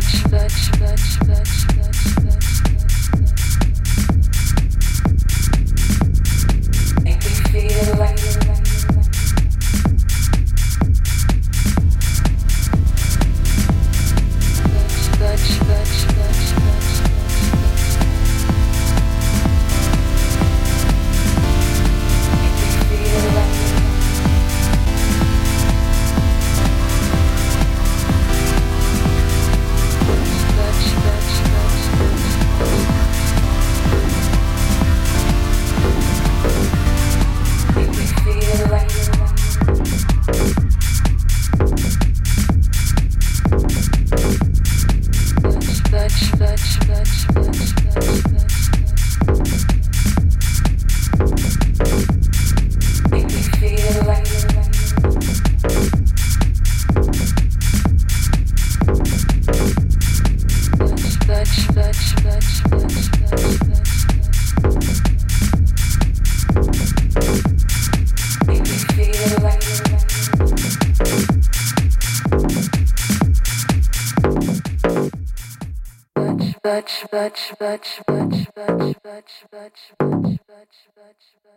much, much, much, much. Butch, butch, butch, butch, butch, butch, butch, butch, butch, butch, butch.